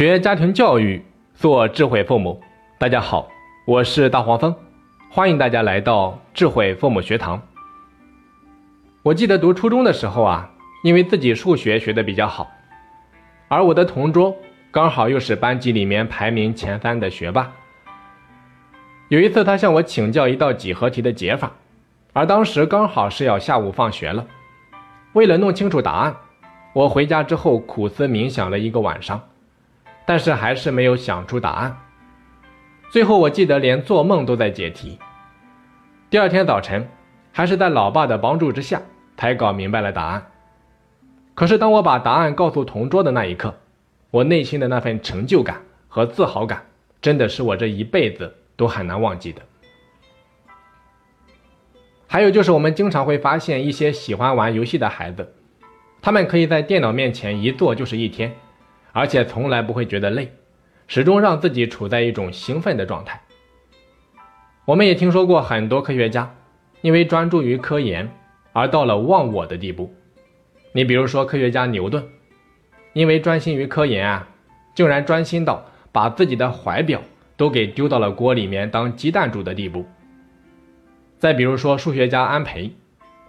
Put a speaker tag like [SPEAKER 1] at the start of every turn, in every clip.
[SPEAKER 1] 学家庭教育，做智慧父母。大家好，我是大黄蜂，欢迎大家来到智慧父母学堂。我记得读初中的时候啊，因为自己数学学的比较好，而我的同桌刚好又是班级里面排名前三的学霸。有一次，他向我请教一道几何题的解法，而当时刚好是要下午放学了。为了弄清楚答案，我回家之后苦思冥想了一个晚上。但是还是没有想出答案。最后我记得连做梦都在解题。第二天早晨，还是在老爸的帮助之下才搞明白了答案。可是当我把答案告诉同桌的那一刻，我内心的那份成就感和自豪感，真的是我这一辈子都很难忘记的。还有就是我们经常会发现一些喜欢玩游戏的孩子，他们可以在电脑面前一坐就是一天。而且从来不会觉得累，始终让自己处在一种兴奋的状态。我们也听说过很多科学家，因为专注于科研而到了忘我的地步。你比如说科学家牛顿，因为专心于科研啊，竟然专心到把自己的怀表都给丢到了锅里面当鸡蛋煮的地步。再比如说数学家安培，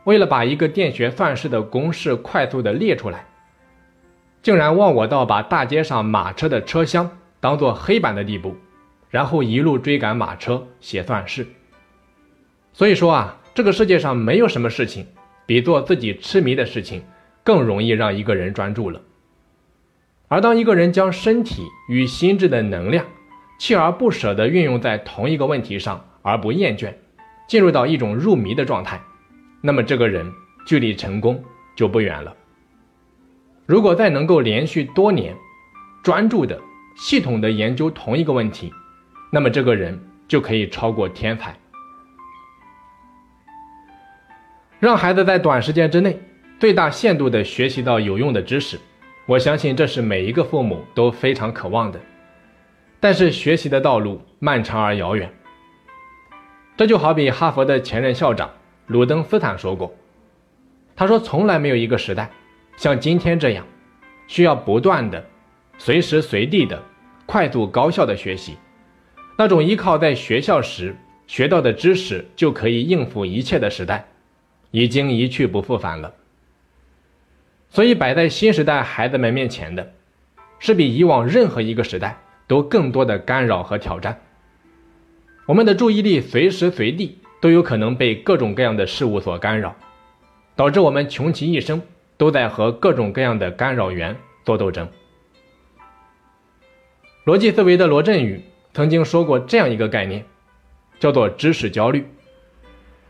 [SPEAKER 1] 为了把一个电学算式的公式快速的列出来。竟然忘我到把大街上马车的车厢当做黑板的地步，然后一路追赶马车写算式。所以说啊，这个世界上没有什么事情比做自己痴迷的事情更容易让一个人专注了。而当一个人将身体与心智的能量锲而不舍地运用在同一个问题上而不厌倦，进入到一种入迷的状态，那么这个人距离成功就不远了。如果再能够连续多年专注的、系统的研究同一个问题，那么这个人就可以超过天才。让孩子在短时间之内最大限度的学习到有用的知识，我相信这是每一个父母都非常渴望的。但是学习的道路漫长而遥远，这就好比哈佛的前任校长鲁登斯坦说过：“他说从来没有一个时代。”像今天这样，需要不断的、随时随地的、快速高效的学习，那种依靠在学校时学到的知识就可以应付一切的时代，已经一去不复返了。所以，摆在新时代孩子们面前的，是比以往任何一个时代都更多的干扰和挑战。我们的注意力随时随地都有可能被各种各样的事物所干扰，导致我们穷其一生。都在和各种各样的干扰源做斗争。逻辑思维的罗振宇曾经说过这样一个概念，叫做知识焦虑。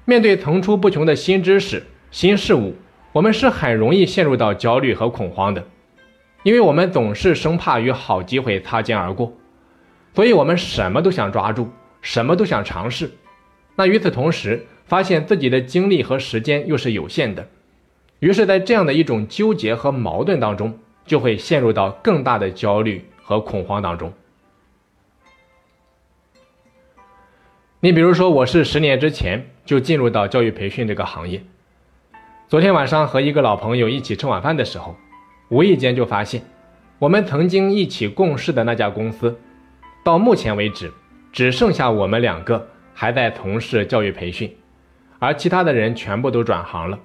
[SPEAKER 1] 面对层出不穷的新知识、新事物，我们是很容易陷入到焦虑和恐慌的，因为我们总是生怕与好机会擦肩而过，所以我们什么都想抓住，什么都想尝试。那与此同时，发现自己的精力和时间又是有限的。于是，在这样的一种纠结和矛盾当中，就会陷入到更大的焦虑和恐慌当中。你比如说，我是十年之前就进入到教育培训这个行业。昨天晚上和一个老朋友一起吃晚饭的时候，无意间就发现，我们曾经一起共事的那家公司，到目前为止只剩下我们两个还在从事教育培训，而其他的人全部都转行了。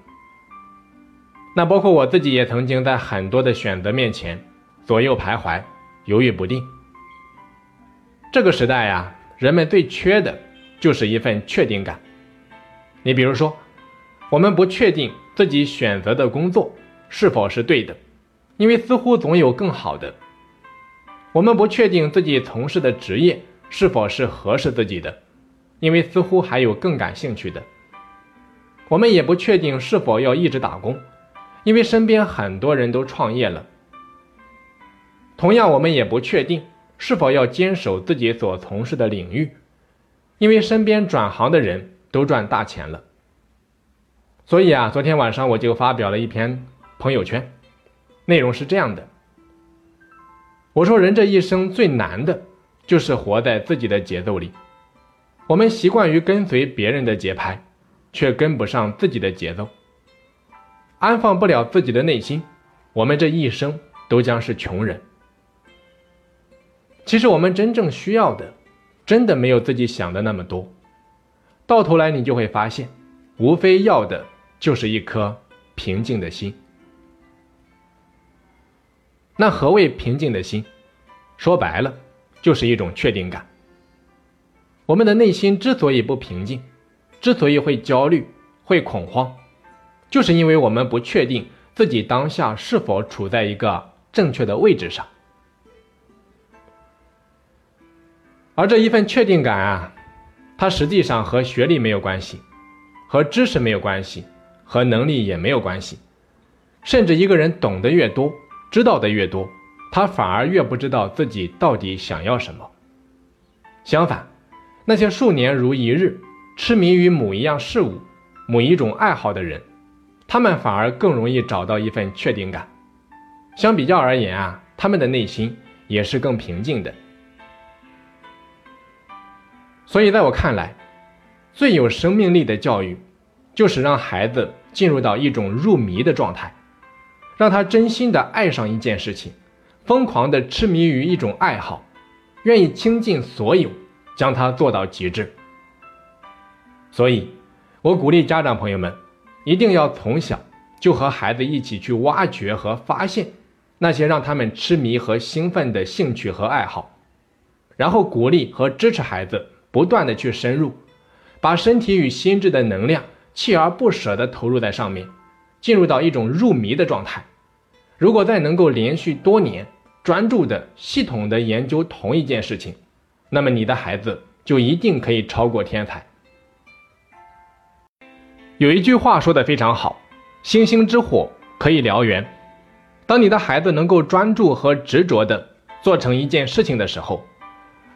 [SPEAKER 1] 那包括我自己也曾经在很多的选择面前左右徘徊，犹豫不定。这个时代呀，人们最缺的就是一份确定感。你比如说，我们不确定自己选择的工作是否是对的，因为似乎总有更好的；我们不确定自己从事的职业是否是合适自己的，因为似乎还有更感兴趣的；我们也不确定是否要一直打工。因为身边很多人都创业了，同样我们也不确定是否要坚守自己所从事的领域，因为身边转行的人都赚大钱了。所以啊，昨天晚上我就发表了一篇朋友圈，内容是这样的：我说人这一生最难的就是活在自己的节奏里，我们习惯于跟随别人的节拍，却跟不上自己的节奏。安放不了自己的内心，我们这一生都将是穷人。其实我们真正需要的，真的没有自己想的那么多。到头来，你就会发现，无非要的就是一颗平静的心。那何谓平静的心？说白了，就是一种确定感。我们的内心之所以不平静，之所以会焦虑、会恐慌，就是因为我们不确定自己当下是否处在一个正确的位置上。而这一份确定感啊，它实际上和学历没有关系，和知识没有关系，和能力也没有关系。甚至一个人懂得越多，知道的越多，他反而越不知道自己到底想要什么。相反，那些数年如一日痴迷于某一样事物、某一种爱好的人，他们反而更容易找到一份确定感。相比较而言啊，他们的内心也是更平静的。所以，在我看来，最有生命力的教育，就是让孩子进入到一种入迷的状态，让他真心的爱上一件事情，疯狂的痴迷于一种爱好，愿意倾尽所有，将它做到极致。所以，我鼓励家长朋友们，一定要从小就和孩子一起去挖掘和发现那些让他们痴迷和兴奋的兴趣和爱好，然后鼓励和支持孩子。不断的去深入，把身体与心智的能量锲而不舍的投入在上面，进入到一种入迷的状态。如果再能够连续多年专注的、系统的研究同一件事情，那么你的孩子就一定可以超过天才。有一句话说的非常好：“星星之火可以燎原。”当你的孩子能够专注和执着的做成一件事情的时候。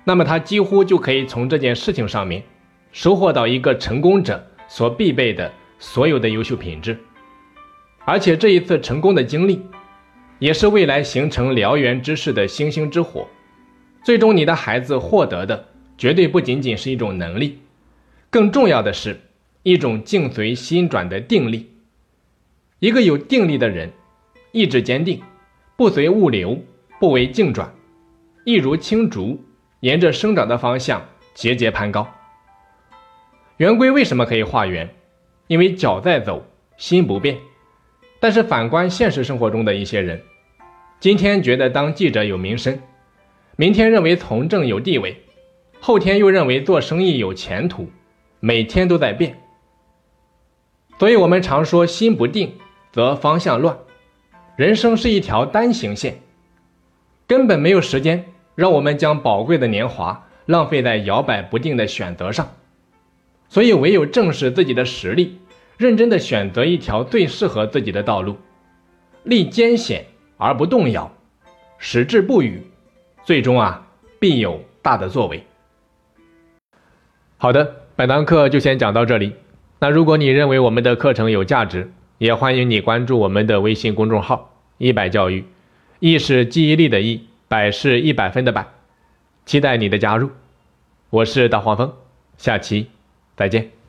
[SPEAKER 1] 那么他几乎就可以从这件事情上面收获到一个成功者所必备的所有的优秀品质，而且这一次成功的经历，也是未来形成燎原之势的星星之火。最终，你的孩子获得的绝对不仅仅是一种能力，更重要的是一种境随心转的定力。一个有定力的人，意志坚定，不随物流，不为境转，一如青竹。沿着生长的方向节节攀高。圆规为什么可以画圆？因为脚在走，心不变。但是反观现实生活中的一些人，今天觉得当记者有名声，明天认为从政有地位，后天又认为做生意有前途，每天都在变。所以我们常说心不定则方向乱，人生是一条单行线，根本没有时间。让我们将宝贵的年华浪费在摇摆不定的选择上，所以唯有正视自己的实力，认真的选择一条最适合自己的道路，历艰险而不动摇，矢志不渝，最终啊必有大的作为。好的，本堂课就先讲到这里。那如果你认为我们的课程有价值，也欢迎你关注我们的微信公众号“一百教育”，一是记忆力的一。百是一百分的百，期待你的加入。我是大黄蜂，下期再见。